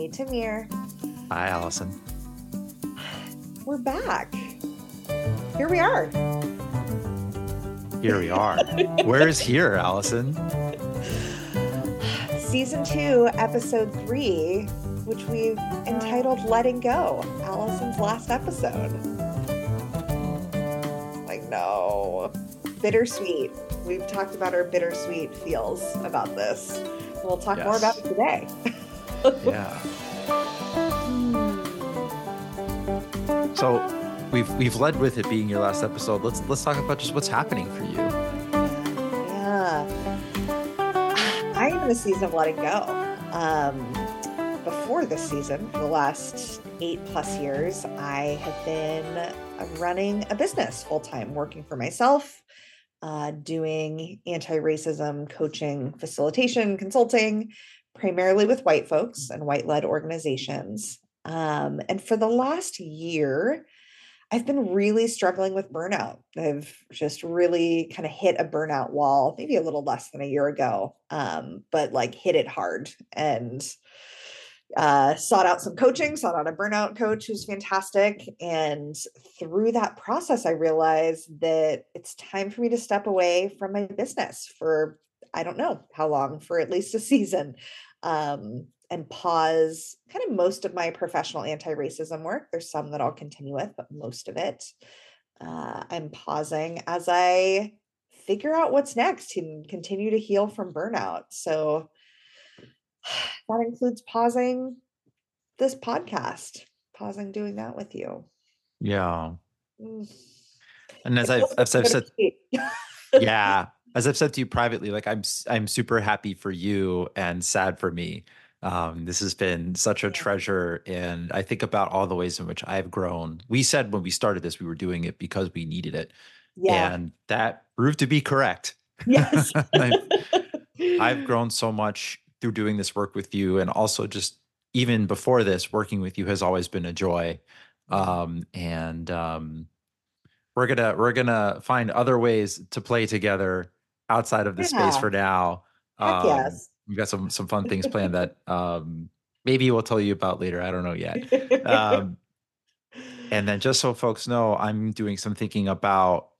Hey, Tamir. Hi, Alison. We're back. Here we are. Here we are. Where is here, Alison? Season two, episode three, which we've entitled Letting Go, Alison's last episode. Like, no. Bittersweet. We've talked about our bittersweet feels about this. We'll talk more about it today. Yeah. So we've we've led with it being your last episode. Let's let's talk about just what's happening for you. Yeah. I am in a season of letting go. Um, before this season, for the last eight plus years, I have been running a business full time, working for myself, uh, doing anti racism coaching, facilitation, consulting, primarily with white folks and white led organizations. Um, and for the last year, I've been really struggling with burnout. I've just really kind of hit a burnout wall, maybe a little less than a year ago, um, but like hit it hard and uh, sought out some coaching, sought out a burnout coach who's fantastic. And through that process, I realized that it's time for me to step away from my business for, I don't know how long, for at least a season. Um, and pause kind of most of my professional anti-racism work. There's some that I'll continue with, but most of it, uh, I'm pausing as I figure out what's next and continue to heal from burnout. So that includes pausing this podcast, pausing doing that with you. Yeah. Mm. And as I've as I've said, yeah, as I've said to you privately, like I'm I'm super happy for you and sad for me. Um, this has been such a treasure, and I think about all the ways in which I've grown. We said when we started this, we were doing it because we needed it, yeah. and that proved to be correct. Yes. I've, I've grown so much through doing this work with you, and also just even before this, working with you has always been a joy. Um, and um, we're gonna we're gonna find other ways to play together outside of the space for now. Um, yes. We've got some some fun things planned that um, maybe we'll tell you about later. I don't know yet. Um, and then just so folks know, I'm doing some thinking about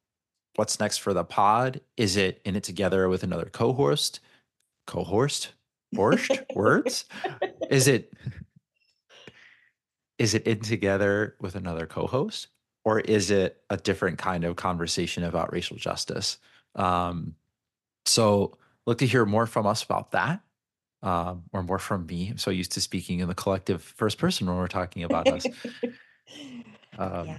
what's next for the pod. Is it in it together with another co-host? Co-host? Borscht? Words? Is it is it in together with another co-host? Or is it a different kind of conversation about racial justice? Um, so look to hear more from us about that. Um, or more from me. I'm so used to speaking in the collective first person when we're talking about us. Um, yeah.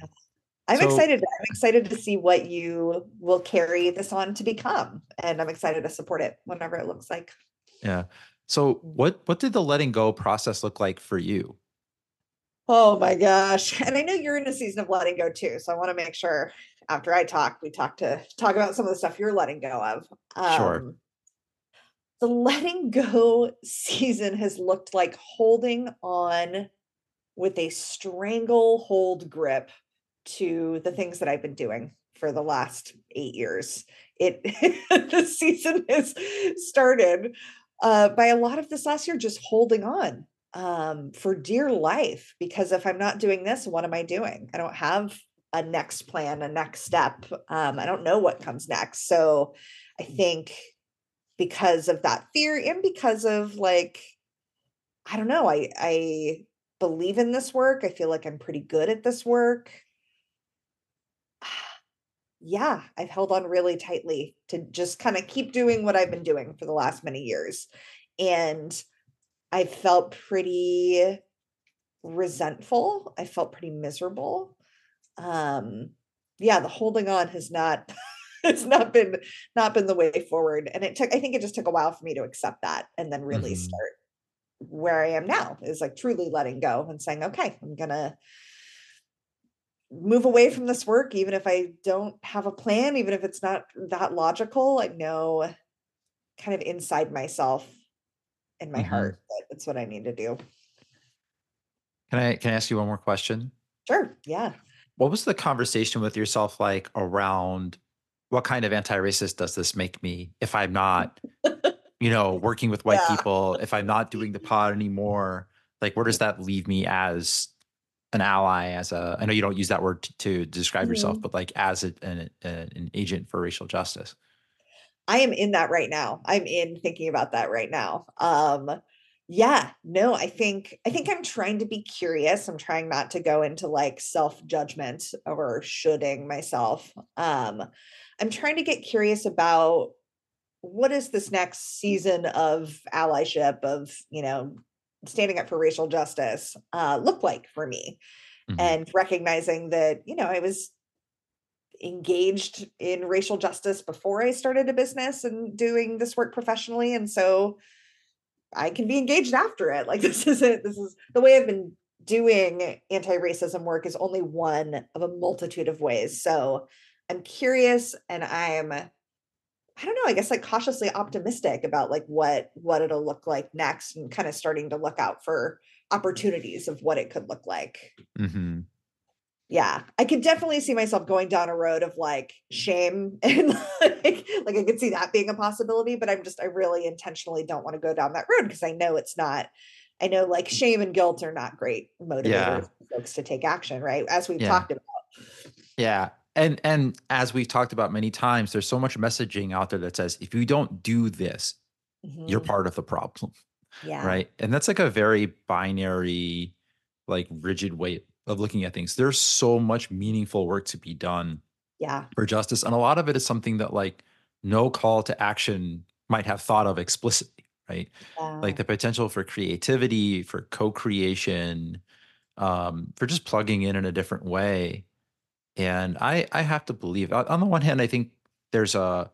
I'm so- excited. I'm excited to see what you will carry this on to become. And I'm excited to support it whenever it looks like. Yeah. So what what did the letting go process look like for you? Oh my gosh. And I know you're in a season of letting go too. So I want to make sure after I talk, we talk to talk about some of the stuff you're letting go of. Sure. Um, the letting go season has looked like holding on with a stranglehold grip to the things that I've been doing for the last eight years. It the season has started uh, by a lot of this last year just holding on um, for dear life. Because if I'm not doing this, what am I doing? I don't have a next plan, a next step. Um, I don't know what comes next. So I think because of that fear and because of like, I don't know, I I believe in this work. I feel like I'm pretty good at this work. Yeah, I've held on really tightly to just kind of keep doing what I've been doing for the last many years. And I felt pretty resentful. I felt pretty miserable. Um yeah, the holding on has not it's not been not been the way forward. And it took I think it just took a while for me to accept that and then really Mhm. start where I am now is like truly letting go and saying, okay, I'm gonna move away from this work, even if I don't have a plan, even if it's not that logical. I know kind of inside myself in my Mhm. heart that it's what I need to do. Can I can I ask you one more question? Sure. Yeah. What was the conversation with yourself like around what kind of anti-racist does this make me if I'm not, you know, working with white Yeah. people, if I'm not doing the pod anymore? like where does that leave me as an ally as a i know you don't use that word to, to describe mm-hmm. yourself but like as a, an, an agent for racial justice i am in that right now. I'm in thinking about that right now. Um yeah no i think i think i'm trying to be curious. I'm trying not to go into like self judgment or shoulding myself. Um i'm trying to get curious about what is this next season of allyship of you know standing up for racial justice uh, look like for me? Mm-hmm. and recognizing that you know i was engaged in racial justice before i started a business and doing this work professionally and so i can be engaged after it like this is it this is the way i've been doing anti-racism work is only one of a multitude of ways so i'm curious and i'm I don't know, I guess like cautiously optimistic about like what what it'll look like next and kind of starting to look out for opportunities of what it could look like. Mm-hmm. Yeah, I could definitely see myself going down a road of like shame and like, like I could see that being a possibility, but I'm just I really intentionally don't want to go down that road because I know it's not I know like shame and guilt are not great motivators yeah. for folks to take action, right? As we've yeah. talked about. Yeah and and as we've talked about many times there's so much messaging out there that says if you don't do this mm-hmm. you're part of the problem yeah right and that's like a very binary like rigid way of looking at things there's so much meaningful work to be done yeah for justice and a lot of it is something that like no call to action might have thought of explicitly right yeah. like the potential for creativity for co-creation um, for just plugging in in a different way and I I have to believe on the one hand, I think there's a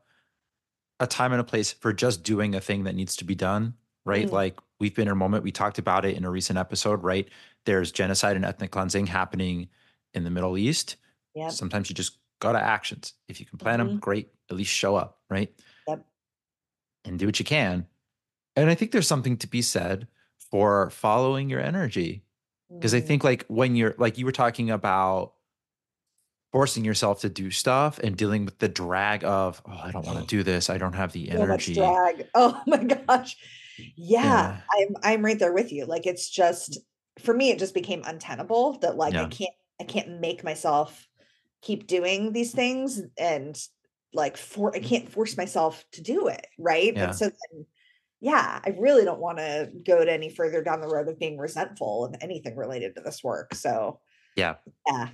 a time and a place for just doing a thing that needs to be done, right? Mm. Like we've been in a moment, we talked about it in a recent episode, right? There's genocide and ethnic cleansing happening in the Middle East. Yep. Sometimes you just go to actions. If you can plan mm-hmm. them, great. At least show up, right? Yep. And do what you can. And I think there's something to be said for following your energy. Because mm-hmm. I think like when you're like you were talking about forcing yourself to do stuff and dealing with the drag of oh i don't want to do this i don't have the energy so drag oh my gosh yeah, yeah, i'm i'm right there with you like it's just for me it just became untenable that like yeah. i can't i can't make myself keep doing these things and like for i can't force myself to do it right yeah. and so then yeah i really don't want to go to any further down the road of being resentful of anything related to this work so yeah yeah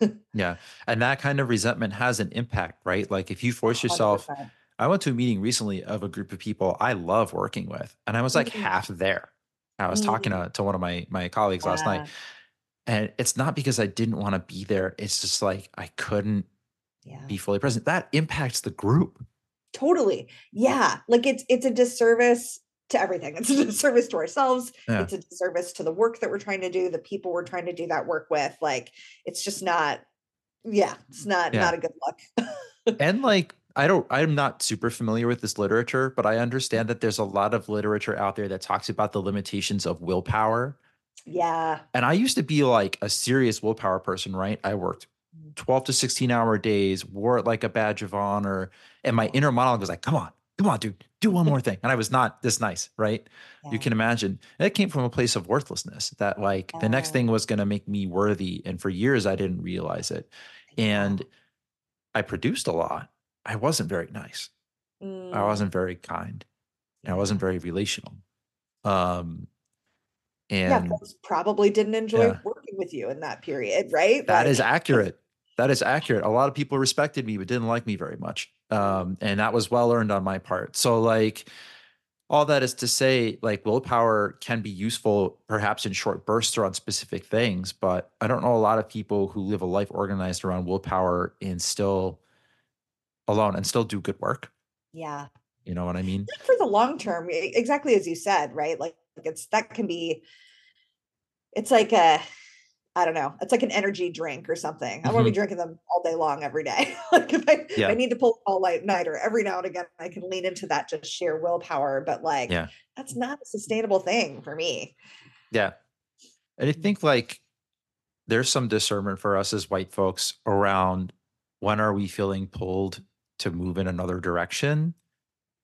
yeah. And that kind of resentment has an impact, right? Like if you force yourself, 100%. I went to a meeting recently of a group of people I love working with, and I was like mm-hmm. half there. I was mm-hmm. talking to, to one of my my colleagues yeah. last night. And it's not because I didn't want to be there. It's just like I couldn't yeah. be fully present. That impacts the group. Totally. Yeah. Like it's it's a disservice to everything. It's a disservice to ourselves. Yeah. It's a disservice to the work that we're trying to do, the people we're trying to do that work with. Like it's just not, yeah, it's not yeah. not a good look. and like I don't I'm not super familiar with this literature, but I understand that there's a lot of literature out there that talks about the limitations of willpower. Yeah. And I used to be like a serious willpower person, right? I worked mm. 12 to 16 hour days, wore it like a badge of honor. And my inner monologue was like, come on, come on, dude, do one more thing. And I was not this nice, right? Yeah. You can imagine. And it came from a place of worthlessness that like the next thing was going to make me worthy. And for years, I didn't realize it. And I produced a lot. I wasn't very nice. Mm. I wasn't very kind. I wasn't very relational. Um, and yeah, probably didn't enjoy yeah. working with you in that period, right? That like, is accurate. That is accurate. A lot of people respected me, but didn't like me very much. Um, and that was well earned on my part. So, like, all that is to say, like, willpower can be useful perhaps in short bursts or on specific things, but I don't know a lot of people who live a life organized around willpower and still alone and still do good work. Yeah. You know what I mean? For the long term, exactly as you said, right? Like, it's that can be, it's like a, I don't know. It's like an energy drink or something. I mm-hmm. want to be drinking them all day long every day. like if I, yeah. if I need to pull all night nighter every now and again, I can lean into that just sheer willpower. But like, yeah. that's not a sustainable thing for me. Yeah. And I mm. think like there's some discernment for us as white folks around when are we feeling pulled to move in another direction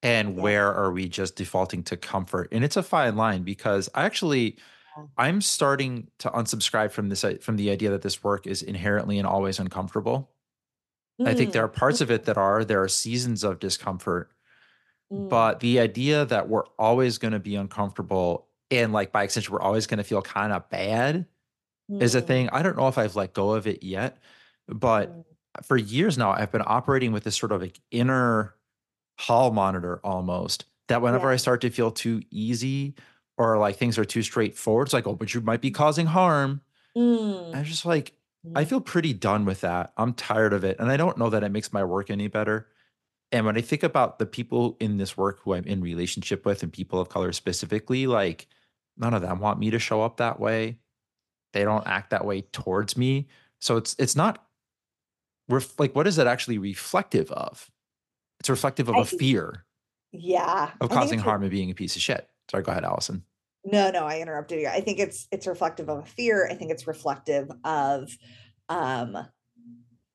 and yeah. where are we just defaulting to comfort? And it's a fine line because I actually I'm starting to unsubscribe from this from the idea that this work is inherently and always uncomfortable. I think there are Mm, parts of it mm, that are there are seasons of discomfort, mm, but the idea that we're always going to be uncomfortable and like by extension we're always going to feel kind of bad is a mm, thing. I don't know if I've let go of it yet, but mm. For years now I've been operating with this sort of like inner hall monitor almost that whenever Yeah. I start to feel too easy or like things are too straightforward, it's like, oh, but you might be causing harm. Mm, I'm just like, I mhm. feel pretty done with that. I'm tired of it. And I don't know that it makes my work any better. And when I think about the people in this work who I'm in relationship with and people of color specifically, like none of them want me to show up that way. They don't act that way towards me. So it's it's not ref- like what is it actually reflective of? It's reflective of I a think, fear yeah, of causing harm and being a piece of shit. Sorry, go ahead, Alison. no, no, I interrupted you. I think it's it's reflective of a fear. I think it's reflective of um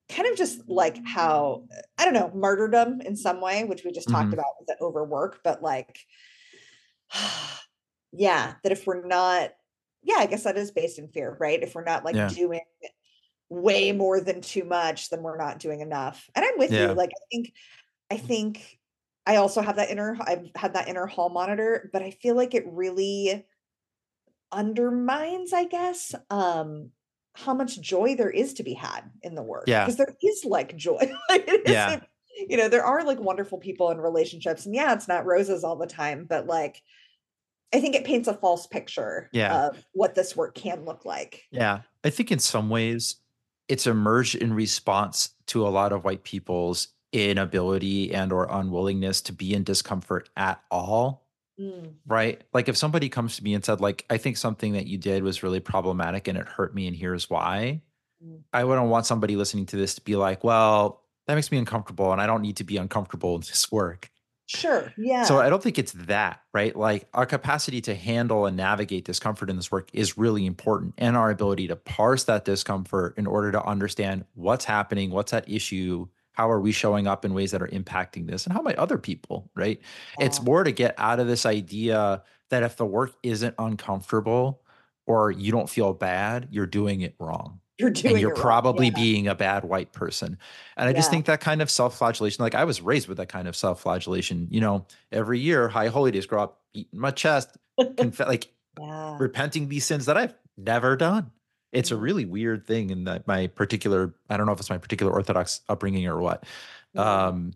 kind of just like how I don't know, martyrdom in some way, which we just talked hmm about with the overwork, but like yeah, that if we're not yeah, I guess that is based in fear, right? If we're not like Yeah. doing way more than too much, then we're not doing enough. And I'm with you. Like I think I think I also have that inner I've had that inner hall monitor, but I feel like it really undermines, I guess, um, how much joy there is to be had in the work. Yeah. Because there is like joy. Yeah. you know, there are like wonderful people in relationships. And yeah, it's not roses all the time, but like I think it paints a false picture Yeah. of what this work can look like. Yeah. I think in some ways it's emerged in response to a lot of white people's inability and or unwillingness to be in discomfort at all. Mm, Right. Like if somebody comes to me and said, like, I think something that you did was really problematic and it hurt me, and here's why. mm. I wouldn't want somebody listening to this to be like, well, that makes me uncomfortable and I don't need to be uncomfortable in this work. Sure. Yeah. So I don't think it's that, right? Like our capacity to handle and navigate discomfort in this work is really important and our ability to parse that discomfort in order to understand what's happening, what's at issue, how are we showing up in ways that are impacting this and how might other people, right? It's more to get out of this idea that if the work isn't uncomfortable or you don't feel bad, you're doing it wrong You're and you're probably Yeah. being a bad white person. And I just think that kind of self-flagellation, like I was raised with that kind of self-flagellation, you know, every year, high holy days, grow up, beating my chest, conf- like Yeah. repenting these sins that I've never done. It's a Mm, really weird thing in that my particular, I don't know if it's my particular Orthodox upbringing or what. mm. Um,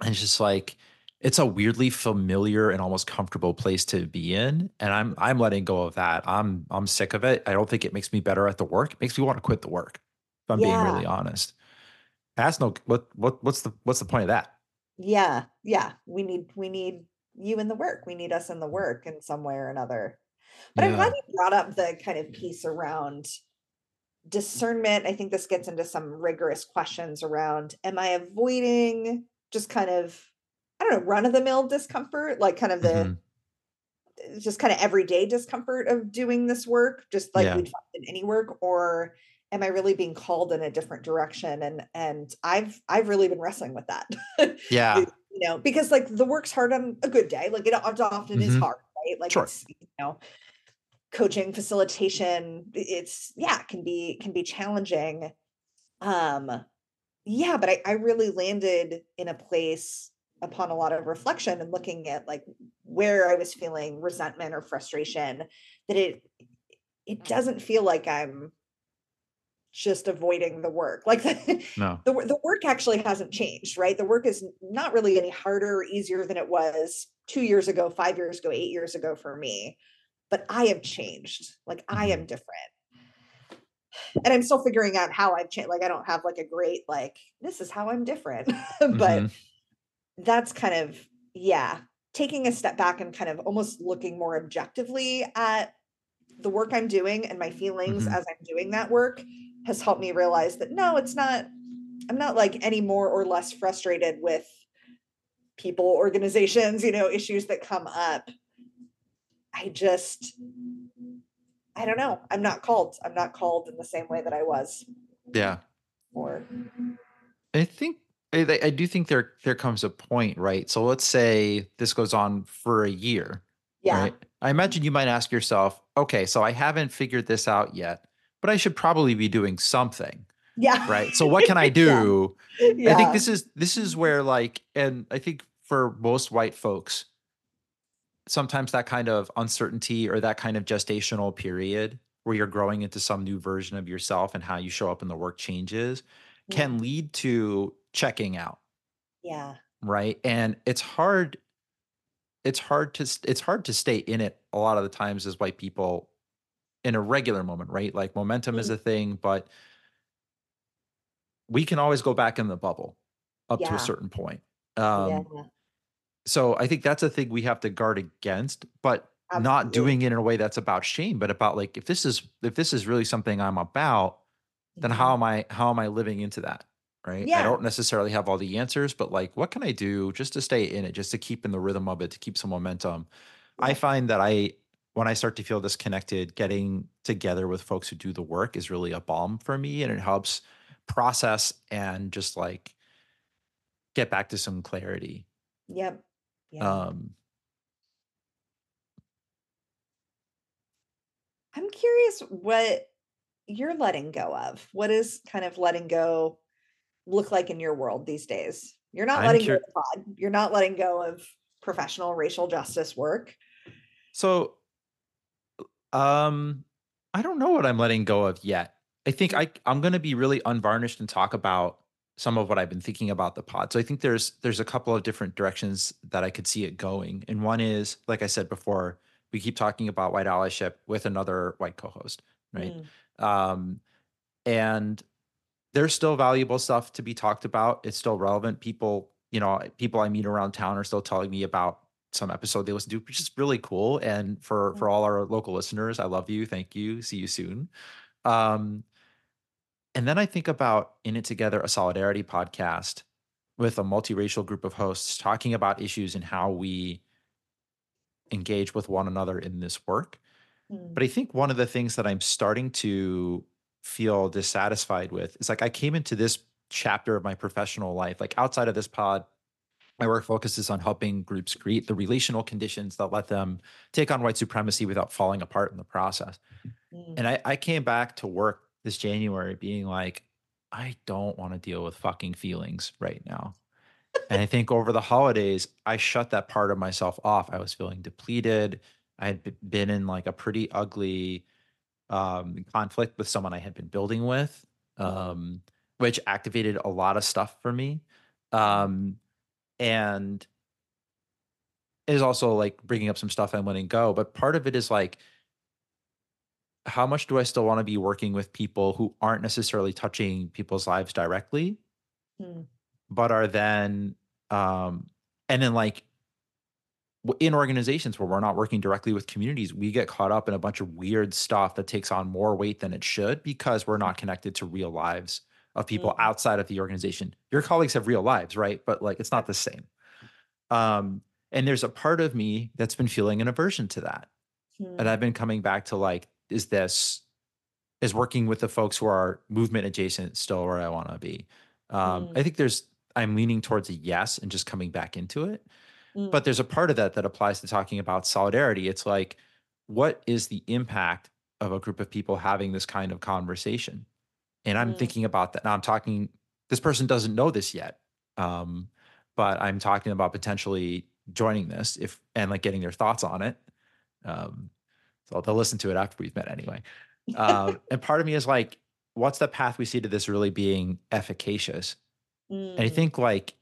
and it's just like it's a weirdly familiar and almost comfortable place to be in. And I'm I'm letting go of that. I'm I'm sick of it. I don't think it makes me better at the work. It makes me want to quit the work. If I'm being really honest. That's no what what what's the what's the point of that? Yeah. Yeah. We need we need you in the work. We need us in the work in some way or another. But I'm glad you brought up the kind of piece around discernment. I think this gets into some rigorous questions around am I avoiding just kind of, I don't know, run of the mill discomfort, like kind of the Mhm. just kind of everyday discomfort of doing this work, just like Yeah. we'd find in any work, or am I really being called in a different direction? And and I've I've really been wrestling with that. Yeah. You know, because like the work's hard on a good day. Like it, it often is Mhm. hard, right? Like Sure. it's you know coaching facilitation it's yeah can be can be challenging um yeah but I, I really landed in a place upon a lot of reflection and looking at like where i was feeling resentment or frustration that it it doesn't feel like i'm just avoiding the work like the, No. the, the work actually hasn't changed right the work is not really any harder or easier than it was two years ago five years ago eight years ago for me but I have changed. Like I Mhm. am different. And I'm still figuring out how I've changed. Like I don't have like a great like this is how I'm different. but Mhm. That's kind of yeah, taking a step back and kind of almost looking more objectively at the work I'm doing and my feelings Mhm. as I'm doing that work has helped me realize that no, it's not I'm not like any more or less frustrated with people, organizations, you know, issues that come up. I just I don't know. I'm not called. I'm not called in the same way that I was Yeah. or I think I, I do think there there comes a point, right? So let's say this goes on for a year, yeah. right? I imagine you might ask yourself, okay, so I haven't figured this out yet, but I should probably be doing something. Yeah. Right. So what can I do? yeah. yeah. I think this is this is where like, and I think for most white folks, sometimes that kind of uncertainty or that kind of gestational period where you're growing into some new version of yourself and how you show up in the work changes can mm-hmm. lead to checking out. Yeah. Right. And it's hard it's hard to it's hard to stay in it a lot of the times as white people in a regular moment, right? Like momentum mm-hmm. is a thing, but we can always go back in the bubble up yeah. to a certain point. Um, yeah. So I think that's a thing we have to guard against, but Absolutely. not doing it in a way that's about shame, but about like if this is if this is really something I'm about, then mm-hmm. how am I how am I living into that? Right. Yeah. I don't necessarily have all the answers, but like what can I do just to stay in it, just to keep in the rhythm of it, to keep some momentum? I find that I when I start to feel disconnected, getting together with folks who do the work is really a balm for me and it helps process and just like get back to some clarity. Yep. Yeah. Um I'm curious what you're letting go of. What is kind of letting go look like in your world these days? You're not I'm letting cur- go of pod. You're not letting go of professional racial justice work. So um I don't know what I'm letting go of yet. I think. I I'm going to be really unvarnished and talk about some of what I've been thinking about the pod. So I think there's there's a couple of different directions that I could see it going. And one is, like I said before, we keep talking about white allyship with another white co-host, right? Mm. Um, and there's still valuable stuff to be talked about. It's still relevant. People, you know, people I meet around town are still telling me about some episode they listen to, which is really cool. And for for mm. all our local listeners, I love you. Thank you. See you soon. Um, and then I think about In It Together, a solidarity podcast with a multiracial group of hosts talking about issues and how we engage with one another in this work. Mm. But I think one of the things that I'm starting to feel dissatisfied with is like I came into this chapter of my professional life, like outside of this pod, my work focuses on helping groups create the relational conditions that let them take on white supremacy without falling apart in the process. Mm. And I, I came back to work this January being like, I don't want to deal with fucking feelings right now. and I think over the holidays, I shut that part of myself off. I was feeling depleted. I had been in like a pretty ugly um, conflict with someone I had been building with, um, which activated a lot of stuff for me. Um, and is also like bringing up some stuff I'm letting go. But part of it is like, how much do I still want to be working with people who aren't necessarily touching people's lives directly, hmm. but are then, um, and then like in organizations where we're not working directly with communities, we get caught up in a bunch of weird stuff that takes on more weight than it should because we're not connected to real lives of people mm-hmm. outside of the organization. Your colleagues have real lives, right? But like it's not the same. Um, and there's a part of me that's been feeling an aversion to that. Hmm. And I've been coming back to like is this is working with the folks who are movement adjacent still where I want to be. Um, mm. I think there's I'm leaning towards a yes and just coming back into it. Mm. But there's a part of that that applies to talking about solidarity. It's like, what is the impact of a group of people having this kind of conversation? And I'm mm. thinking about that. Now I'm talking, this person doesn't know this yet. Um, but I'm talking about potentially joining this if and like getting their thoughts on it. Um, so they'll listen to it after we've met anyway. Um, and part of me is like, what's the path we see to this really being efficacious? Mm. And I mm. think like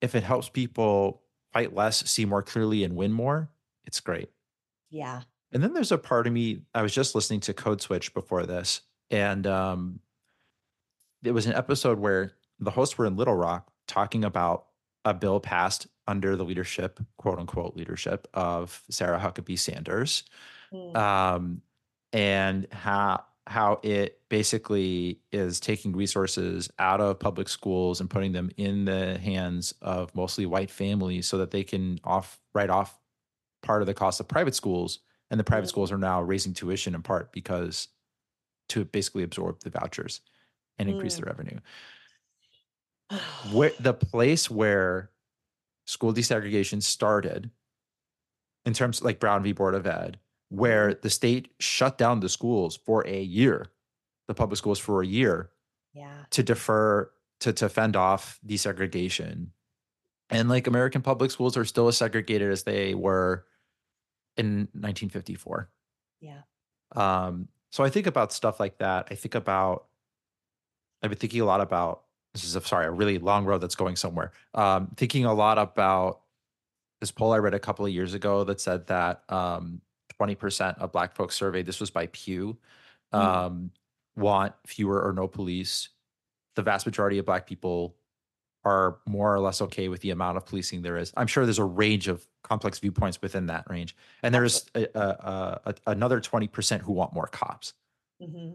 if it helps people fight less, see more clearly, and win more, it's great. Yeah. And then there's a part of me, I was just listening to Code Switch before this, and um, it was an episode where the hosts were in Little Rock talking about a bill passed under the leadership, quote unquote, leadership of Sarah Huckabee Sanders mm. um, and how how it basically is taking resources out of public schools and putting them in the hands of mostly white families so that they can off write off part of the cost of private schools and the private mm. schools are now raising tuition in part because to basically absorb the vouchers and increase mm. the revenue where the place where school desegregation started in terms like brown v board of ed where the state shut down the schools for a year, the public schools for a year Yeah. to defer to to fend off desegregation. And like American public schools are still as segregated as they were in 1954. Yeah. Um, so I think about stuff like that. I think about I've been thinking a lot about this is a sorry, a really long road that's going somewhere. Um, thinking a lot about this poll I read a couple of years ago that said that um 20% of black folks surveyed, this was by Pew, Mm. um, want fewer or no police. The vast majority of black people are more or less okay with the amount of policing there is. I'm sure there's a range of complex viewpoints within that range, and there's a, a, a, a- another 20% who want more cops. hmm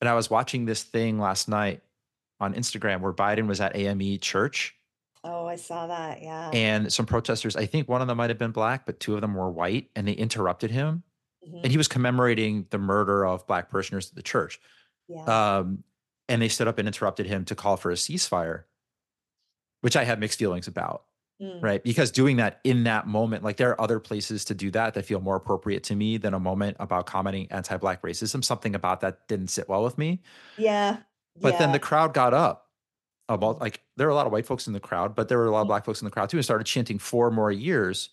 And I was watching this thing last night on Instagram where Biden was at AME Church, Oh, I saw that. Yeah. and some protesters. I think one of them might have been black, but two of them were white, and they interrupted him. Mhm. And he was commemorating the murder of black parishioners at the church. yeah. Um, and they stood up and interrupted him to call for a ceasefire, which I have mixed feelings about, Mm. right? Because doing that in that moment, like there are other places to do that that feel more appropriate to me than a moment about commenting anti-black racism. Something about that didn't sit well with me. Yeah. But then the crowd got up about like there were a lot of white folks in the crowd, but there were a lot of black folks in the crowd too, and started chanting four more years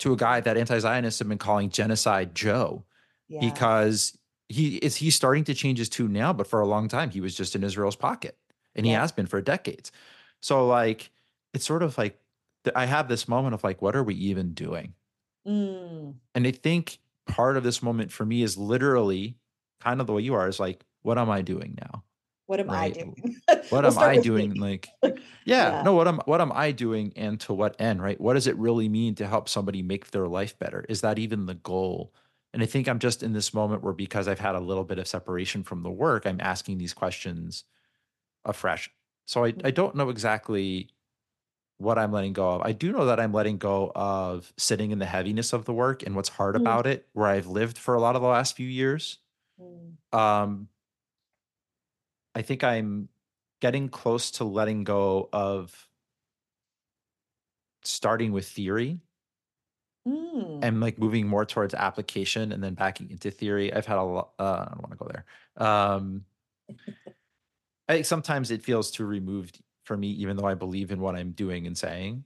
to a guy that anti-Zionists have been calling genocide Joe yeah. because he is he's starting to change his tune now, but for a long time he was just in Israel's pocket, and he has been for decades. So like it's sort of like I have this moment of like, what are we even doing? Mm. And I think part of this moment for me is literally kind of the way you are is like, what am I doing now? What am I doing? What am I doing? me. Like, yeah, Yeah. no, what am what am I doing and to what end, right? What does it really mean to help somebody make their life better? Is that even the goal? And I think I'm just in this moment where because I've had a little bit of separation from the work, I'm asking these questions afresh. So I, I don't know exactly what I'm letting go of. I do know that I'm letting go of sitting in the heaviness of the work and what's hard Mm. about it, where I've lived for a lot of the last few years. Mm. Um, I think I'm getting close to letting go of starting with theory Mm. and like moving more towards application and then backing into theory. I've had a lot. Uh, I don't want to go there. Um, I think sometimes it feels too removed for me, even though I believe in what I'm doing and saying.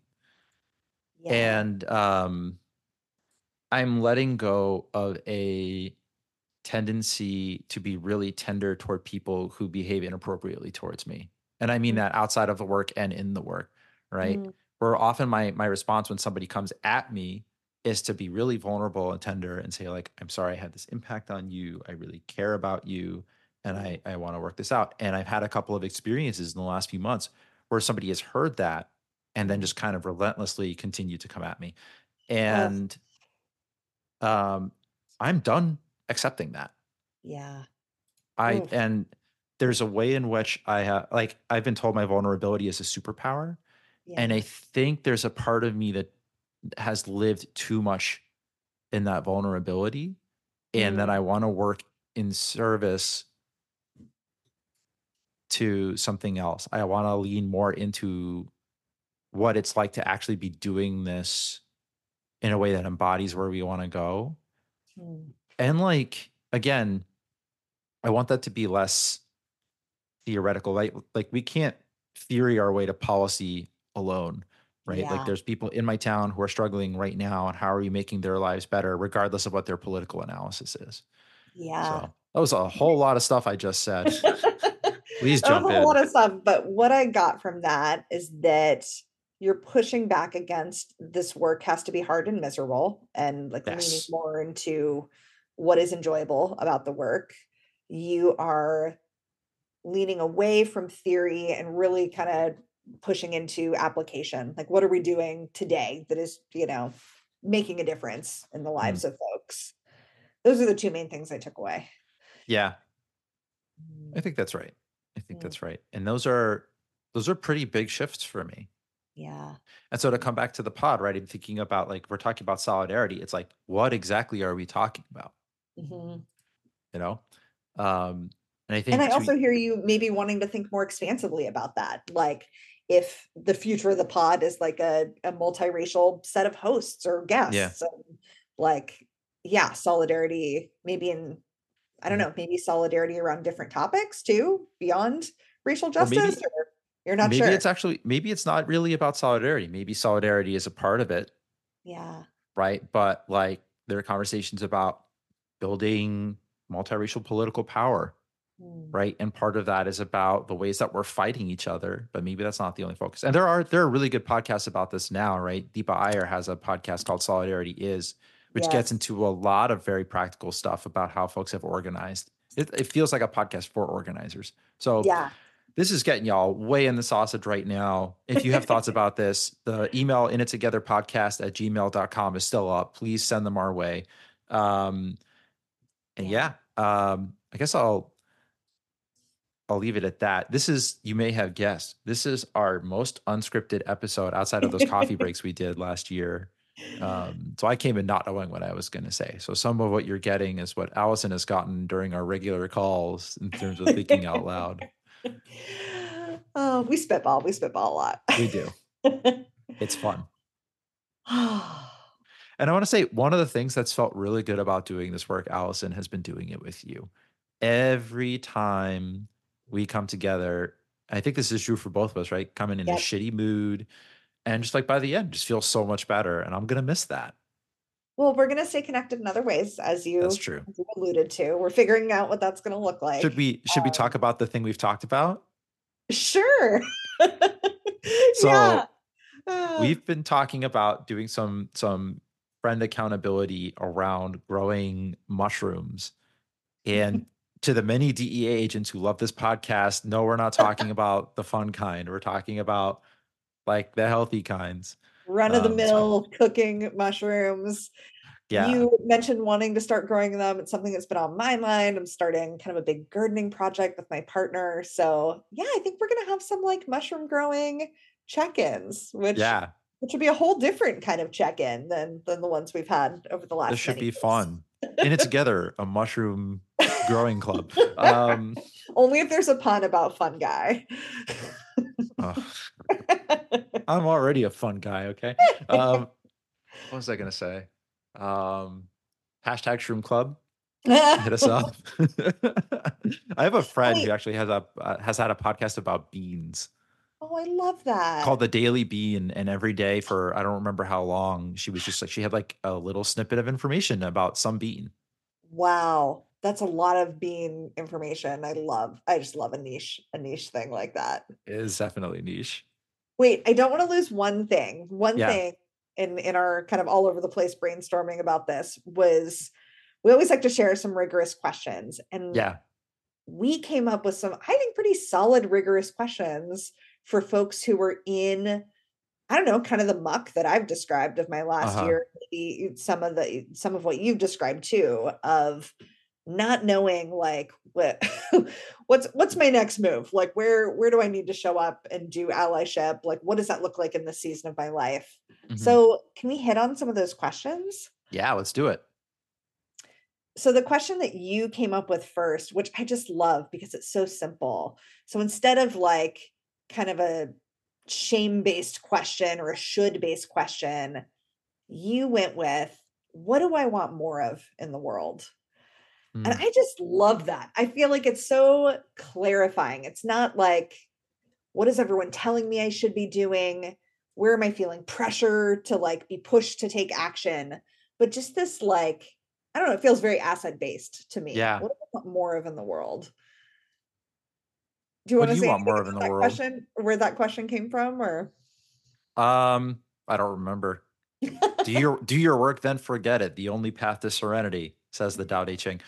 Yeah. And um, I'm letting go of a tendency to be really tender toward people who behave inappropriately towards me. And I mean Mm. that outside of the work and in the work, right? Mm. Where often my my response when somebody comes at me is to be really vulnerable and tender and say like, I'm sorry I had this impact on you. I really care about you and I I want to work this out. And I've had a couple of experiences in the last few months where somebody has heard that and then just kind of relentlessly continue to come at me. And um I'm done accepting that. Yeah. I Oof. and there's a way in which I have like I've been told my vulnerability is a superpower. Yeah. And I think there's a part of me that has lived too much in that vulnerability and that Mm. I want to work in service to something else. I want to lean more into what it's like to actually be doing this in a way that embodies where we want to go. Mm. And like again, I want that to be less theoretical. Like like we can't theory our way to policy alone, right? Yeah. Like there's people in my town who are struggling right now and how are you making their lives better regardless of what their political analysis is. Yeah. So that was a whole lot of stuff I just said. Please That was jump a in. lot of stuff, but what I got from that is that you're pushing back against this work has to be hard and miserable and like leaning Yes. more into what is enjoyable about the work. You are leaning away from theory and really kind of pushing into application. Like what are we doing today that is, you know, making a difference in the lives of folks? Those are the two main things I took away. Yeah, Mm, I think that's right. I think Mm. that's right. And those are those are pretty big shifts for me. Yeah. And so to come back to the pod, right? And thinking about like we're talking about solidarity, it's like, what exactly are we talking about? Mhm. You know? Um, and I think And I also hear you maybe wanting to think more expansively about that. Like if the future of the pod is like a, a multiracial set of hosts or guests, and like, yeah, solidarity maybe in I don't Mhm. know, maybe solidarity around different topics too beyond racial Or maybe justice or you're not maybe sure? it's actually maybe it's not really about solidarity. Maybe solidarity is a part of it, Yeah. right? But like there are conversations about building multiracial political power, Mm. right? And part of that is about the ways that we're fighting each other, but maybe that's not the only focus. And there are there are really good podcasts about this now, right? Deepa Iyer has a podcast called Solidarity Is, which gets into a lot of very practical stuff about how folks have organized. It, it feels like a podcast for organizers. So Yeah. this is getting y'all way in the sausage right now. If you have thoughts about this, the email in it together podcast at gmail.com is still up. Please send them our way. Um, and Yeah. yeah, um, I guess I'll I'll leave it at that. This is you may have guessed. This is our most unscripted episode outside of those coffee breaks we did last year. Um, so I came in not knowing what I was going to say. So some of what you're getting is what Alison has gotten during our regular calls in terms of thinking out loud. Oh, we spitball. We spitball a lot. We do. It's fun. And I want to say one of the things that's felt really good about doing this work, Alison has been doing it with you. Every time we come together, I think this is true for both of us, right? Coming in Yep. a shitty mood and just like by the end, just feel so much better. And I'm gonna miss that. well, we're gonna stay connected in other ways, as you, That's true. as you alluded to. We're figuring out what that's gonna look like. Should we should we talk um, about the thing we've talked about? Sure. So, yeah. Uh, We've been talking about doing some some friend accountability around growing mushrooms. And to the many DEA agents who love this podcast, no, we're not talking about the fun kind. We're talking about like the healthy kinds. run of the um, so- mill cooking mushrooms. Yeah. You mentioned wanting to start growing them. It's something that's been on my mind. I'm starting kind of a big gardening project with my partner. So yeah, I think we're gonna have some like mushroom growing check-ins, which yeah. Which would be a whole different kind of check-in than than the ones we've had over the last. This should be years. fun. In it together, a mushroom growing club. Um Only if there's a pun about fun guy. ugh, I'm already a fun guy, okay? Um what was I gonna say? Um hashtag shroom club. hit us up. I have a friend who actually has a uh, has had a podcast about beans oh, I love that. called the Daily Bean, and every day for I don't remember how long she was just like she had like a little snippet of information about some bean. Wow, that's a lot of bean information. I love. I just love a niche, a niche thing like that. It is definitely niche. Wait, I don't want to lose one thing. One Yeah. thing in in our kind of all over the place brainstorming about this was we always like to share some rigorous questions, and Yeah, we came up with some I think pretty solid rigorous questions for folks who were in I don't know, kind of the muck that I've described of my last Uh-huh. year, maybe some of the some of what you've described too of not knowing like what what's what's my next move? Like where where do I need to show up and do allyship? Like what does that look like in this season of my life? Mhm. So, can we hit on some of those questions? yeah. Let's do it. So the question that you came up with first, which I just love because it's so simple. So instead of like kind of a shame-based question or a should-based question, you went with what do I want more of in the world? And Mm. I just love that. I feel like it's so clarifying. It's not like what is everyone telling me I should be doing? Where am I feeling pressure to like be pushed to take action? But just this like I don't know, it feels very asset based to me. Yeah. What do I want more of in the world? Do you What want to you say want more of in the world? question? Where that question came from or Um, I don't remember. do your do your work, then forget it. The only path to serenity, says the Tao Te Ching.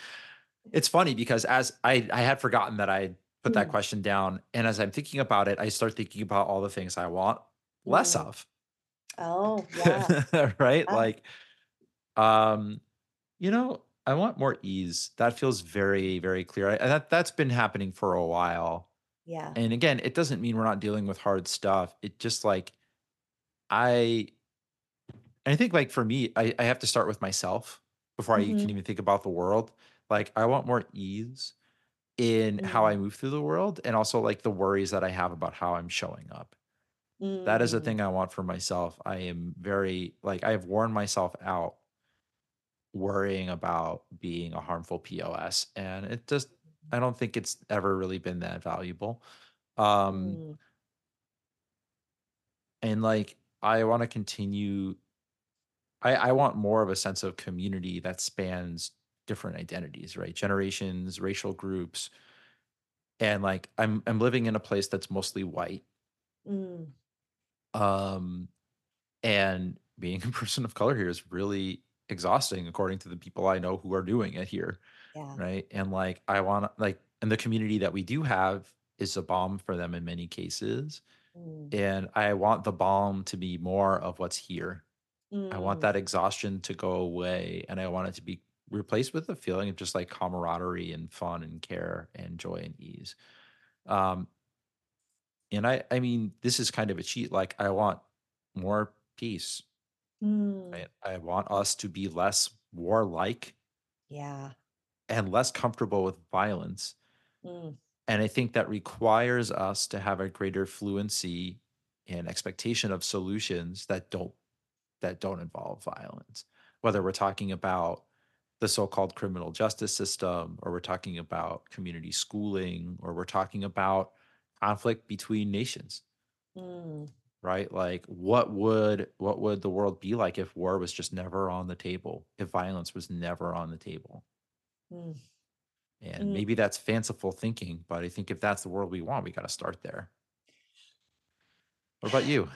It's funny because as I I had forgotten that I put that Mm. question down, and as I'm thinking about it, I start thinking about all the things I want less Mm. of. Oh, yeah. right? Yeah. Like, um, you know, I want more ease. That feels very, very clear. I, that that's been happening for a while. Yeah. And again, it doesn't mean we're not dealing with hard stuff. It just like I I think like for me, I, I have to start with myself before I Mhm. can even think about the world. Like I want more ease in how Mm. I move through the world and also like the worries that I have about how I'm showing up. That is a Mm. thing I want for myself. I am very like I have worn myself out worrying about being a harmful POS. And it just, I don't think it's ever really been that valuable. Um, Mm, and like, I want to continue, I, I want more of a sense of community that spans different identities, right? Generations, racial groups. And like, I'm, I'm living in a place that's mostly white. mm, Um, and being a person of color here is really exhausting according to the people I know who are doing it here. Yeah. right? And like I want like and the community that we do have is a balm for them in many cases. Mm, And I want the balm to be more of what's here. I want mm, that exhaustion to go away and I want it to be replaced with a feeling of just like camaraderie and fun and care and joy and ease. Um and I I mean this is kind of a cheat like I want more peace. mm, Right? I want us to be less warlike yeah. And less comfortable with violence Mm, And I think that requires us to have a greater fluency and expectation of solutions that don't that don't involve violence. Whether we're talking about the so-called criminal justice system or we're talking about community schooling or we're talking about conflict between nations, mm, right? Like what would what would the world be like if war was just never on the table, if violence was never on the table? Mm, And mm. maybe that's fanciful thinking, but I think if that's the world we want, we got to start there. What about you?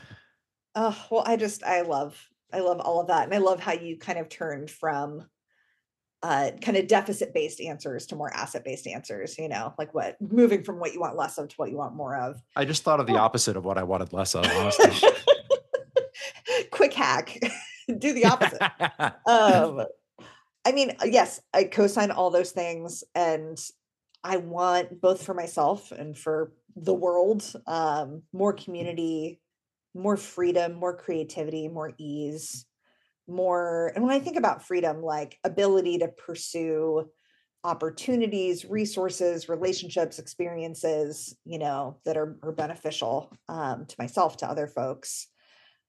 Oh, well, I just I love I love all of that. And I love how you kind of turned from uh kind of deficit based answers to more asset based answers, you know, like what moving from what you want less of to what you want more of. I just thought of the Yeah. opposite of what I wanted less of, honestly. Quick hack. Do the opposite. um i mean uh, yes i co-sign all those things and i want both for myself and for the world um more community more freedom more creativity more ease more and when i think about freedom like ability to pursue opportunities resources relationships experiences you know that are, are beneficial um, to myself to other folks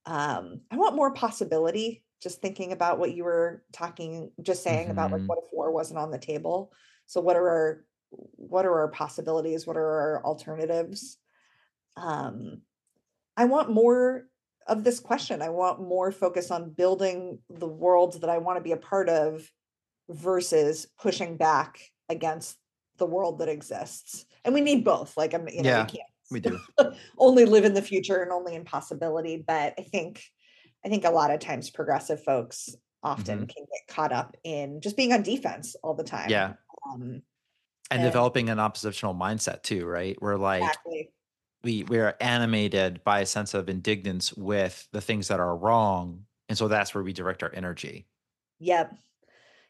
um i want more possibility just thinking about what you were talking just saying about like Mhm. what if war wasn't on the table? So what are our what are our possibilities? What are our alternatives? Um i want more of this question. I want more focus on building the world that i want to be a part of versus pushing back against the world that exists. And we need both like i'm you know Yeah, we can't we do. only live in the future and only in possibility but i think i think a lot of times progressive folks often Mhm. can get caught up in just being on defense all the time Yeah. um And and developing an oppositional mindset too, right? We're like exactly we we're animated by a sense of indignance with the things that are wrong. And so that's where we direct our energy. yep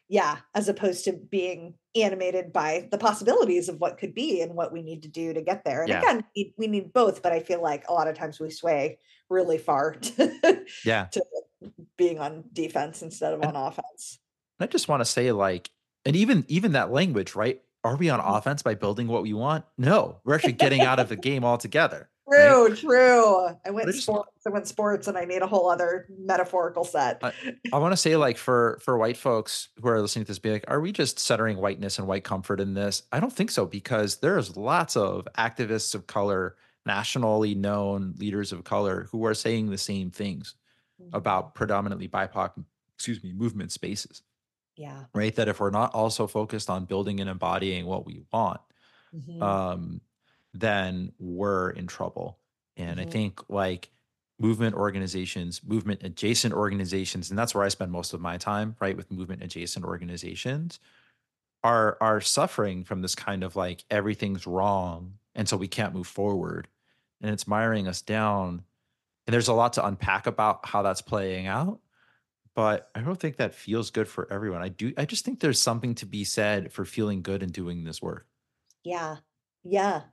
yeah as opposed to being animated by the possibilities of what could be and what we need to do to get there and Yeah. again we, need both but i feel like a lot of times we sway really far to, Yeah. to being on defense instead of And on offense I just want to say like and even even that language, right? Are we on Mhm. offense by building what we want? No, we're actually getting out of the game altogether. Right? True, true. I went just sports. I went sports, and I need a whole other metaphorical set. I, I want to say like for for white folks who are listening to this be like are we just centering whiteness and white comfort in this i don't think so because there's lots of activists of color nationally known leaders of color who are saying the same things Mhm. about predominantly bipoc excuse me movement spaces yeah. right that if we're not also focused on building and embodying what we want Mhm. um, then we're in trouble. And I Mhm. think like movement organizations, movement adjacent organizations, and that's where I spend most of my time, right, with movement adjacent organizations, are are suffering from this kind of like everything's wrong, and so we can't move forward, and it's miring us down. And there's a lot to unpack about how that's playing out. But I don't think that feels good for everyone. I do. I just think there's something to be said for feeling good and doing this work. Yeah. Yeah.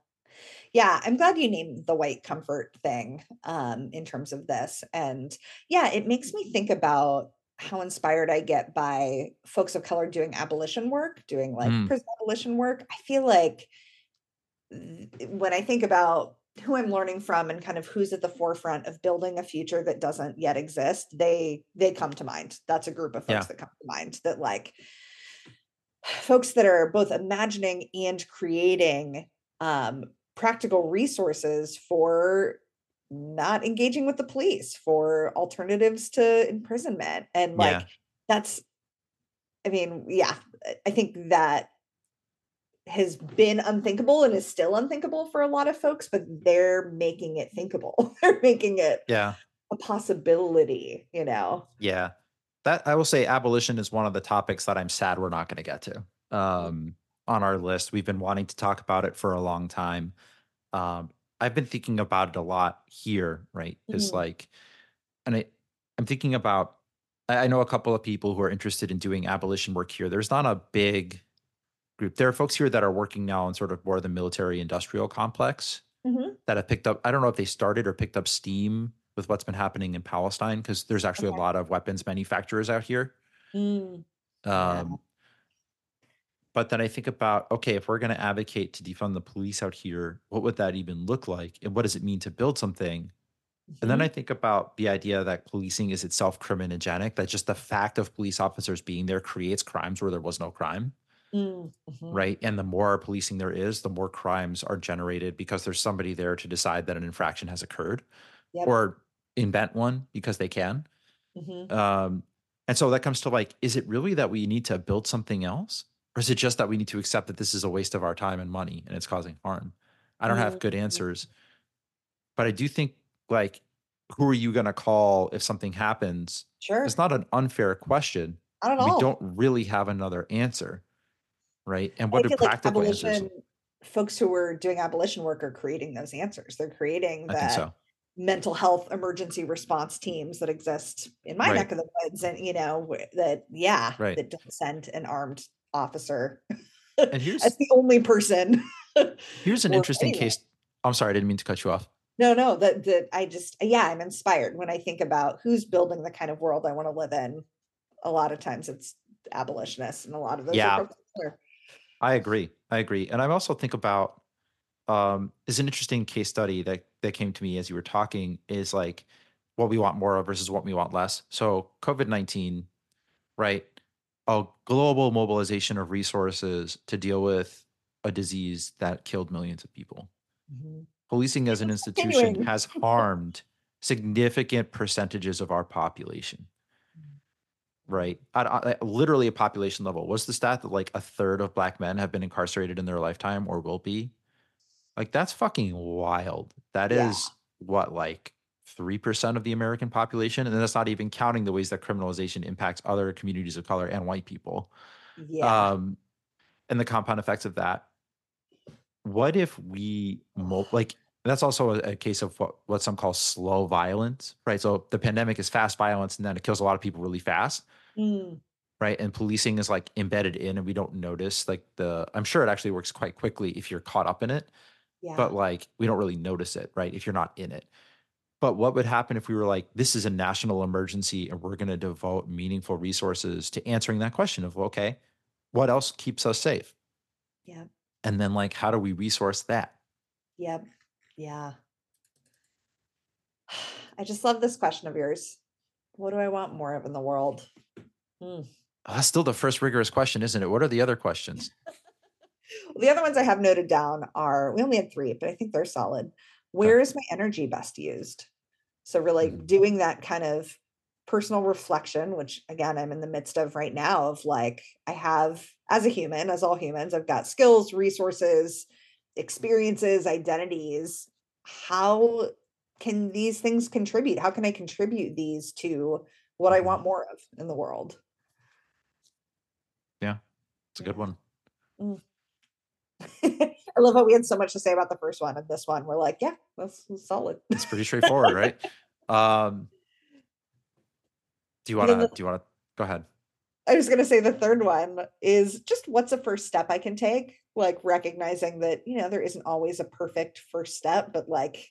Yeah. I'm glad you named the white comfort thing um, in terms of this. And yeah, it makes me think about how inspired I get by folks of color doing abolition work, doing like Mm. prison abolition work. I feel like when I think about who I'm learning from and kind of who's at the forefront of building a future that doesn't yet exist, they they come to mind. That's a group of folks Yeah. that come to mind that like folks that are both imagining and creating um, practical resources for not engaging with the police, for alternatives to imprisonment. And like Yeah. that's I mean, yeah, I- I think that has been unthinkable and is still unthinkable for a lot of folks, but they're making it thinkable. they're making it Yeah. a possibility, you know. Yeah. That I will say abolition is one of the topics that I'm sad we're not going to get to um, on our list. We've been wanting to talk about it for a long time. Um, I've been thinking about it a lot here, right? Because Mhm. like, and I, I'm thinking about. I I know a couple of people who are interested in doing abolition work here. There's not a big group. There are folks here that are working now in sort of more the military industrial complex Mhm. that have picked up. I don't know if they started or picked up steam with what's been happening in Palestine because there's actually Okay. a lot of weapons manufacturers out here. Mm, Yeah. But then I think about okay, if we're going to advocate to defund the police out here, what would that even look like, and what does it mean to build something? And then mhm. I think about the idea that policing is itself criminogenic. That just the fact of police officers being there creates crimes where there was no crime Mm, mhm. right? And the more policing there is, the more crimes are generated because there's somebody there to decide that an infraction has occurred Yep. or invent one because they can. Mhm. Um, and so that comes to like, is it really that we need to build something else? Or is it just that we need to accept that this is a waste of our time and money and it's causing harm? I don't have good Mhm. answers. But I do think like, who are you going to call if something happens? Sure. It's not an unfair question. I don't at We don't really have another answer. Right. And what do feel like practical answers? folks who are doing abolition work are creating those answers. They're creating the so. mental health emergency response teams that exist in my Right. neck of the woods and you know that yeah Right. that don't send an armed officer And here's as the only person here's an interesting anyone. case. I'm sorry, I didn't mean to cut you off. no no that that i just yeah i'm inspired when i think about who's building the kind of world i want to live in a lot of times it's abolitionists and a lot of those Yeah. are folks are- I agree. I agree. And I also think about um is an interesting case study that that came to me as you were talking is like what we want more of versus what we want less. So COVID-19, right? A global mobilization of resources to deal with a disease that killed millions of people. Mhm. Policing as an institution has harmed significant percentages of our population. right? At, at literally a population level. What's the stat that like a third of black men have been incarcerated in their lifetime or will be? Like that's fucking wild. That is Yeah. what like 3% of the American population and that's not even counting the ways that criminalization impacts other communities of color and white people. yeah Um and the compound effects of that. What if we like that's also a, a case of what, what some call slow violence, right? So the pandemic is fast violence and then it kills a lot of people really fast Mm, right and policing is like embedded in and we don't notice like the i'm sure it actually works quite quickly if you're caught up in it yeah but like we don't really notice it right if you're not in it but what would happen if we were like this is a national emergency and we're going to devote meaningful resources to answering that question of okay what else keeps us safe yeah and then like how do we resource that Yep. Yeah. I just love this question of yours. What do I want more of in the world? Hmm. Oh, that's still the first rigorous question isn't it what are the other questions Well, the other ones I have noted down are we only had three, but I think they're solid. Where is my energy best used? So, really Mhm. doing that kind of personal reflection, which again, I'm in the midst of right now, of like, I have, as a human, as all humans, I've got skills, resources, experiences, identities. How can these things contribute? How can I contribute these to what I want more of in the world? Yeah, it's a good one I love how we had so much to say about the first one and this one. We're like, yeah, that's that's solid. it's pretty straightforward right um do you want to do you want to go ahead I was going to say the third one is just what's a first step I can take? Like recognizing that, you know, there isn't always a perfect first step, but like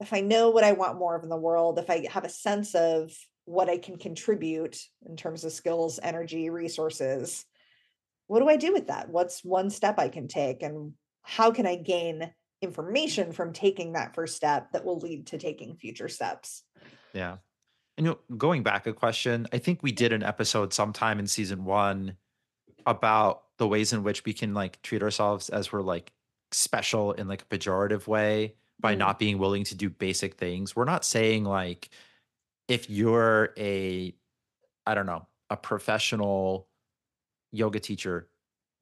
if I know what I want more of in the world, if I have a sense of what I can contribute in terms of skills, energy, resources, what do I do with that? What's one step I can take and how can I gain information from taking that first step that will lead to taking future steps. Yeah. And you know, going back a question, I think we did an episode sometime in season one about the ways in which we can like treat ourselves as we're like special in like a pejorative way by mm. not being willing to do basic things. We're not saying like if you're a I don't know, a professional yoga teacher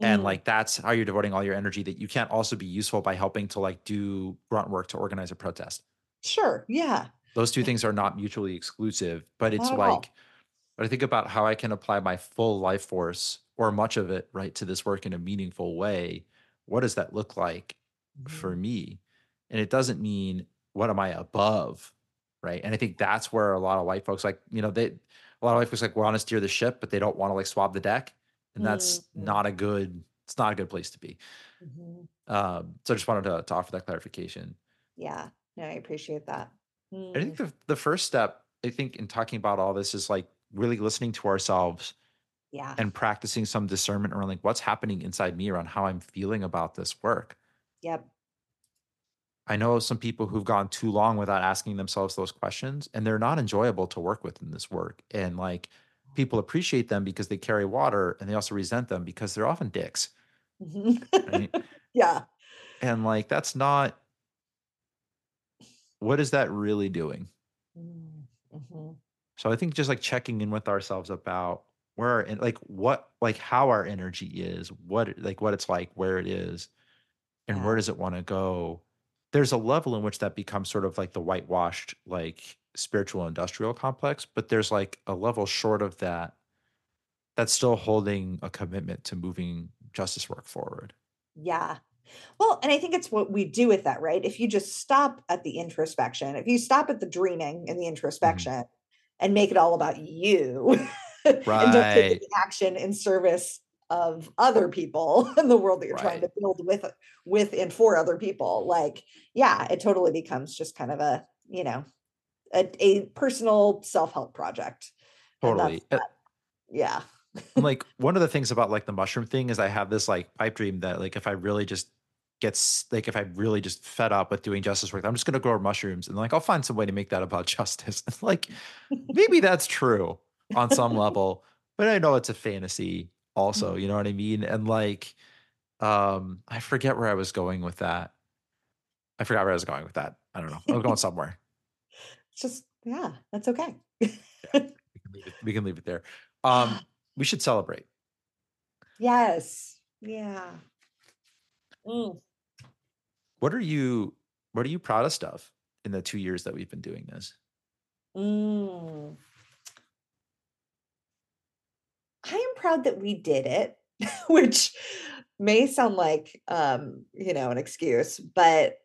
and mm. like that's how you're devoting all your energy that you can't also be useful by helping to like do grunt work to organize a protest. Sure. Yeah. Those two things are not mutually exclusive, but it's like but I think about how I can apply my full life force or much of it right to this work in a meaningful way. What does that look like mm. for me? And it doesn't mean what am I above, right? And I think that's where a lot of white folks like, you know, they a lot of white folks like want to steer the ship, but they don't want to like swab the deck. And that's mm-hmm. not a good, it's not a good place to be. Mm-hmm. Um, so I just wanted to, to offer that clarification. Yeah. No, I appreciate that. Mm. I think mm. the, the first step, I think, in talking about all this is like really listening to ourselves yeah and practicing some discernment around like what's happening inside me around how i'm feeling about this work yep i know some people who've gone too long without asking themselves those questions and they're not enjoyable to work with in this work and like people appreciate them because they carry water and they also resent them because they're often dicks mm-hmm. right? yeah and like that's not what is that really doing mm-hmm. so i think just like checking in with ourselves about where and like what like how our energy is what like what it's like where it is and yeah. where does it want to go there's a level in which that becomes sort of like the whitewashed like spiritual industrial complex but there's like a level short of that that's still holding a commitment to moving justice work forward yeah well, and I think it's what we do with that, right? If you just stop at the introspection, if you stop at the dreaming and the mm-hmm. introspection mm-hmm. and make it all about you, right. and don't take action in service of other people in the world that you're right. trying to build with with and for other people like yeah it totally becomes just kind of a you know a, a personal self-help project totally uh, yeah like one of the things about like the mushroom thing is i have this like pipe dream that like if i really just gets like if I really just fed up with doing justice work, I'm just gonna grow mushrooms and like I'll find some way to make that about justice. like maybe that's true on some level, but I know it's a fantasy also, mm-hmm. you know what I mean? And like um I forget where I was going with that. I forgot where I was going with that. I don't know. I was going somewhere. Just yeah, that's okay. yeah, we, can it, we can leave it there. Um we should celebrate. Yes. Yeah. Mm. What are you what are you proudest of in the two years that we've been doing this? Mm. I am proud that we did it, which may sound like um, you know, an excuse, but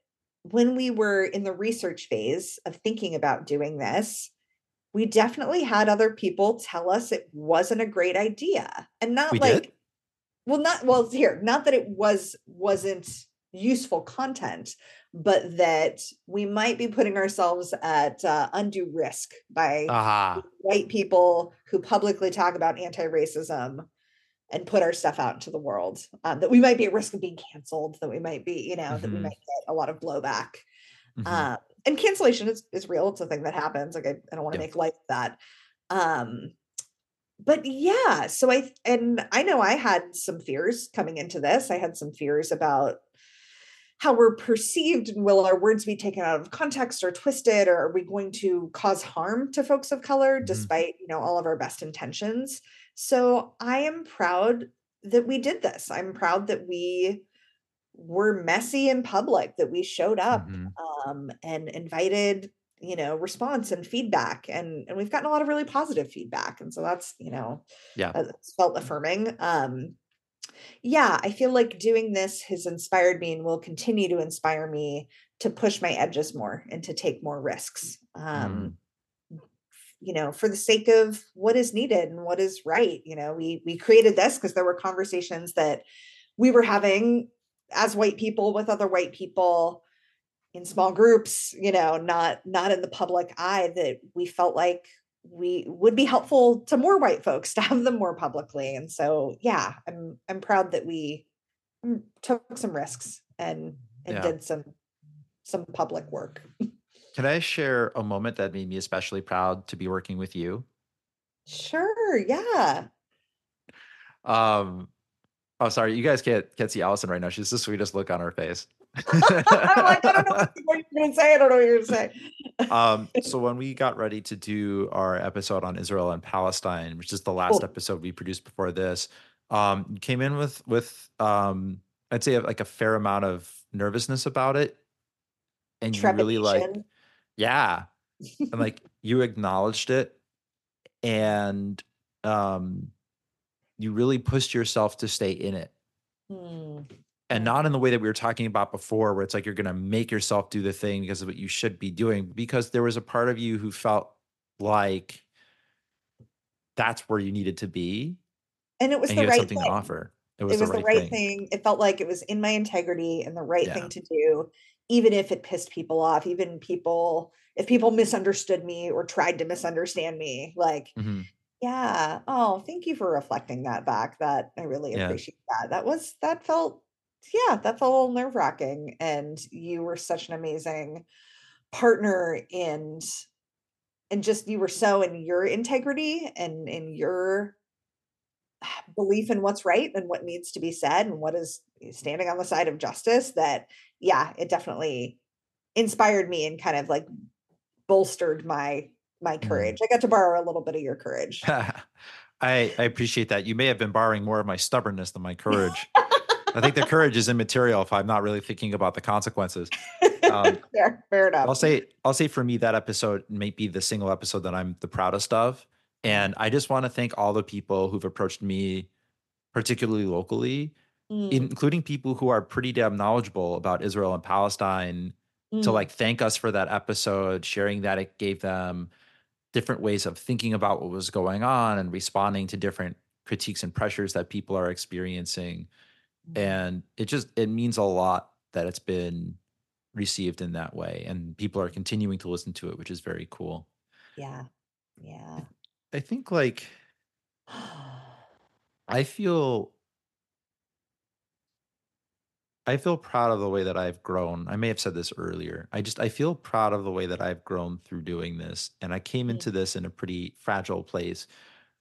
when we were in the research phase of thinking about doing this, we definitely had other people tell us it wasn't a great idea. And not we like did? well not well here, not that it was wasn't useful content, but that we might be putting ourselves at uh, undue risk by uh-huh. white people who publicly talk about anti-racism and put our stuff out into the world um, that we might be at risk of being canceled that we might be you know mm-hmm. that we mm-hmm. might get a lot of blowback mm-hmm. uh, and cancellation is, is real it's a thing that happens like i, I don't want to yeah. make light of that um, but yeah so i and i know i had some fears coming into this i had some fears about how we're perceived and will our words be taken out of context or twisted or are we going to cause harm to folks of color mm-hmm. despite you know all of our best intentions so i am proud that we did this i'm proud that we were messy in public that we showed up mm-hmm. um, and invited you know response and feedback and and we've gotten a lot of really positive feedback and so that's you know yeah it's felt affirming um yeah, I feel like doing this has inspired me and will continue to inspire me to push my edges more and to take more risks. Um, mm. You know, for the sake of what is needed and what is right. You know, we we created this because there were conversations that we were having as white people with other white people in small groups you know not not in the public eye that we felt like we would be helpful to more white folks to have them more publicly and so yeah i'm i'm proud that we mm, took some risks and and yeah. did some some public work. Can I share a moment that made me especially proud to be working with you? Sure, yeah. Um, oh, sorry, you guys can't can't see Alison right now. She's the sweetest look on her face. I'm like, I don't know what you're gonna say. I don't know what you're gonna say. um, so when we got ready to do our episode on Israel and Palestine, which is the last Cool. episode we produced before this, um, you came in with with um, I'd say like a fair amount of nervousness about it, and you really like. Yeah, and like you acknowledged it, and um, you really pushed yourself to stay in it Hmm. and not in the way that we were talking about before where it's like you're going to make yourself do the thing because of what you should be doing because there was a part of you who felt like that's where you needed to be And it was and the right something thing. to offer it It was, was the, the right, right thing, thing. It felt like it was in my integrity and the right Yeah. thing to do, even if it pissed people off, even people, if people misunderstood me or tried to misunderstand me. Like, Mhm. yeah. Oh, thank you for reflecting that back. That I really Yeah. appreciate that. That was, that felt, yeah, that felt a little nerve wracking. And you were such an amazing partner and and just you were so in your integrity and in your belief in what's right and what needs to be said and what is standing on the side of justice that yeah it definitely inspired me and kind of like bolstered my my Mm. courage. I got to borrow a little bit of your courage. I, I appreciate that. You may have been borrowing more of my stubbornness than my courage. I think the courage is immaterial if i'm not really thinking about the consequences. Um, fair, fair enough. I'll say I'll say for me that episode may be the single episode that I'm the proudest of. And I just want to thank all the people who've approached me, particularly locally, Mm, including people who are pretty damn knowledgeable about Israel and Palestine, to mm, like thank us for that episode, sharing that it gave them different ways of thinking about what was going on and responding to different critiques and pressures that people are experiencing. Mm. and it just it means a lot that it's been received in that way and people are continuing to listen to it which is very cool. Yeah. Yeah i think like i feel i feel proud of the way that i've grown i may have said this earlier i just i feel proud of the way that i've grown through doing this and i came into this in a pretty fragile place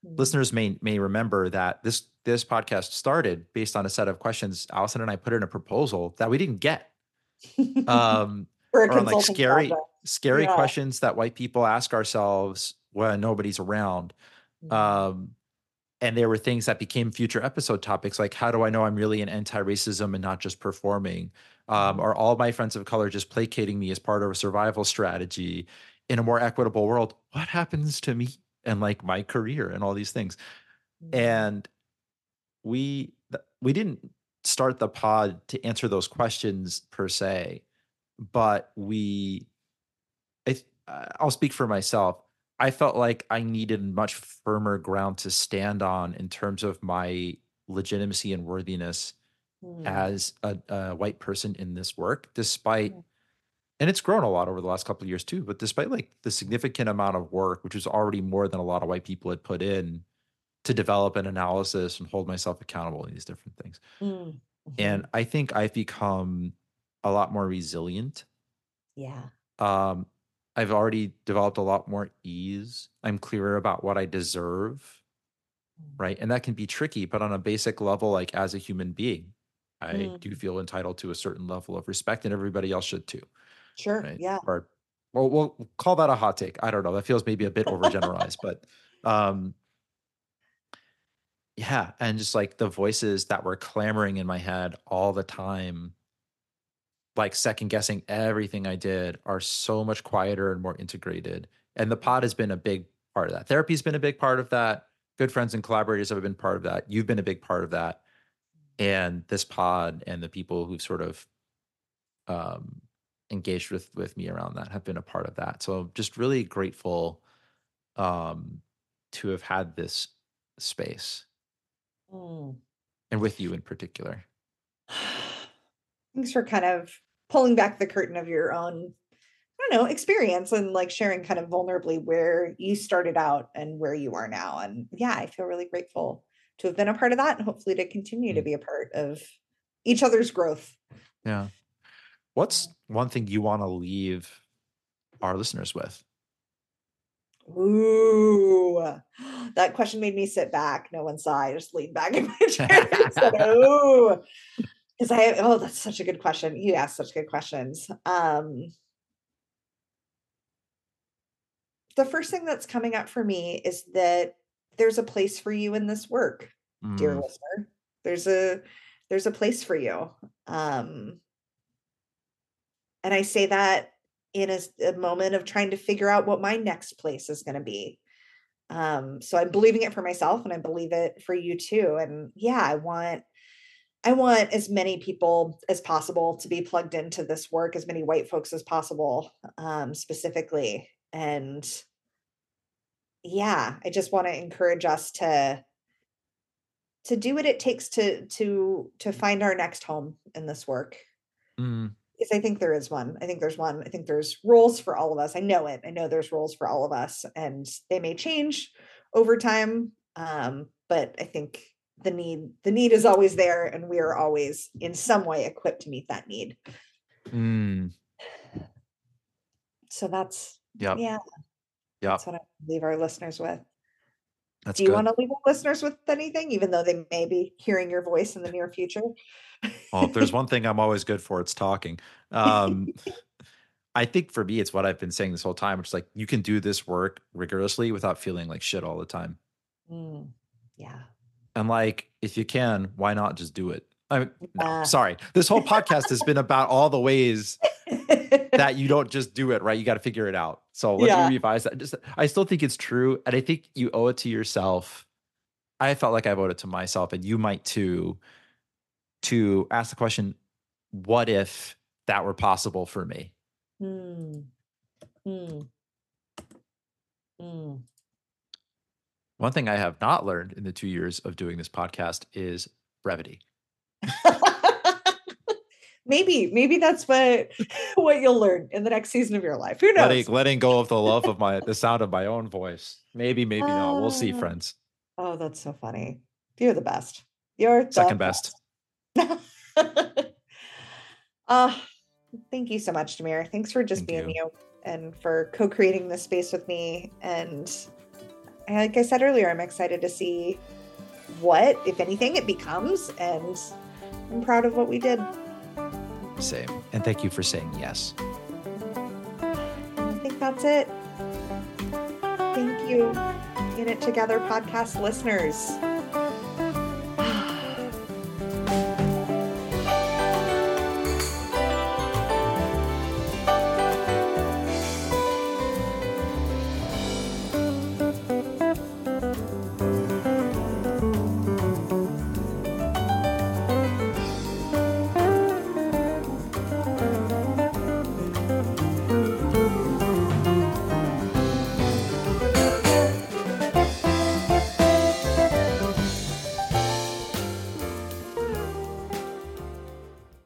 Mm. listeners may may remember that this this podcast started based on a set of questions alison and i put in a proposal that we didn't get um or like scary project. scary Yeah. questions that white people ask ourselves when nobody's around Mm. um and there were things that became future episode topics like how do i know i'm really an anti-racism and not just performing um, Mhm. are all my friends of color just placating me as part of a survival strategy in a more equitable world what happens to me and like my career and all these things Mm. and we we didn't start the pod to answer those questions per se but we I, i'll speak for myself i felt like i needed much firmer ground to stand on in terms of my legitimacy and worthiness Mm. as a, a white person in this work despite Mm. and it's grown a lot over the last couple of years too but despite like the significant amount of work which was already more than a lot of white people had put in to develop an analysis and hold myself accountable in these different things Mm. and Mhm. i think i've become a lot more resilient yeah um i've already developed a lot more ease. I'm clearer about what i deserve Mm. right? And that can be tricky but on a basic level like as a human being i Mm. do feel entitled to a certain level of respect and everybody else should too sure right? yeah. Or well we'll call that a hot take. I don't know. That feels maybe a bit overgeneralized but um yeah and just like the voices that were clamoring in my head all the time like second guessing everything i did are so much quieter and more integrated and the pod has been a big part of that. Therapy's been a big part of that. Good friends and collaborators have been part of that. You've been a big part of that. And this pod and the people who've sort of um engaged with with me around that have been a part of that. So I'm just really grateful um to have had this space. Mm. and with you in particular Thanks for kind of pulling back the curtain of your own, I don't know, experience and like sharing kind of vulnerably where you started out and where you are now. And yeah, I feel really grateful to have been a part of that and hopefully to continue to Mm. be a part of each other's growth. yeah what's one thing you want to leave our listeners with? Ooh, that question made me sit back. No one saw. I just leaned back in my chair said, "Ooh," because I oh, that's such a good question. You ask such good questions. Um, the first thing that's coming up for me is that there's a place for you in this work, dear Mm, listener. There's a there's a place for you. Um, and I say that in a moment of trying to figure out what my next place is going to be. Um, so I'm believing it for myself and I believe it for you too. And yeah, I want I want as many people as possible to be plugged into this work, as many white folks as possible, um, specifically. And yeah, I just want to encourage us to to do what it takes to to to find our next home in this work. mm, Because I think there is one. I think there's one. I think there's roles for all of us. I know it. I know there's roles for all of us, and they may change over time. Um, but I think the need the need is always there, and we are always in some way equipped to meet that need. mm, So that's yep. yeah, Yep. that's what I leave our listeners with. That's Do you good. want to leave our listeners with anything, even though they may be hearing your voice in the near future? Well, if there's one thing I'm always good for, it's talking. Um, I think for me, it's what I've been saying this whole time. It's like you can do this work rigorously without feeling like shit all the time. Mm, yeah. And like, if you can, why not just do it? I mean, no, Yeah. sorry. This whole podcast has been about all the ways that you don't just do it, right? You got to figure it out. So let Yeah. me revise that. Just, I still think it's true, and I think you owe it to yourself. I felt like I've owed it to myself, and you might too, to ask the question, "What if that were possible for me?" Mm, mm, mm. One thing I have not learned in the two years of doing this podcast is brevity. maybe, maybe that's what what you'll learn in the next season of your life. Who knows? Letting, letting go of the love of my the sound of my own voice. Maybe, maybe not. We'll see, Ah. friends. Oh, that's so funny. You're the best. You're the Second best. uh, thank you so much, Demir. Thanks for just Thank being you. you and for co-creating this space with me. And like I said earlier, I'm excited to see what, if anything, it becomes. And I'm proud of what we did. Same. And thank you for saying yes. I think that's it. Thank you, In It Together podcast listeners.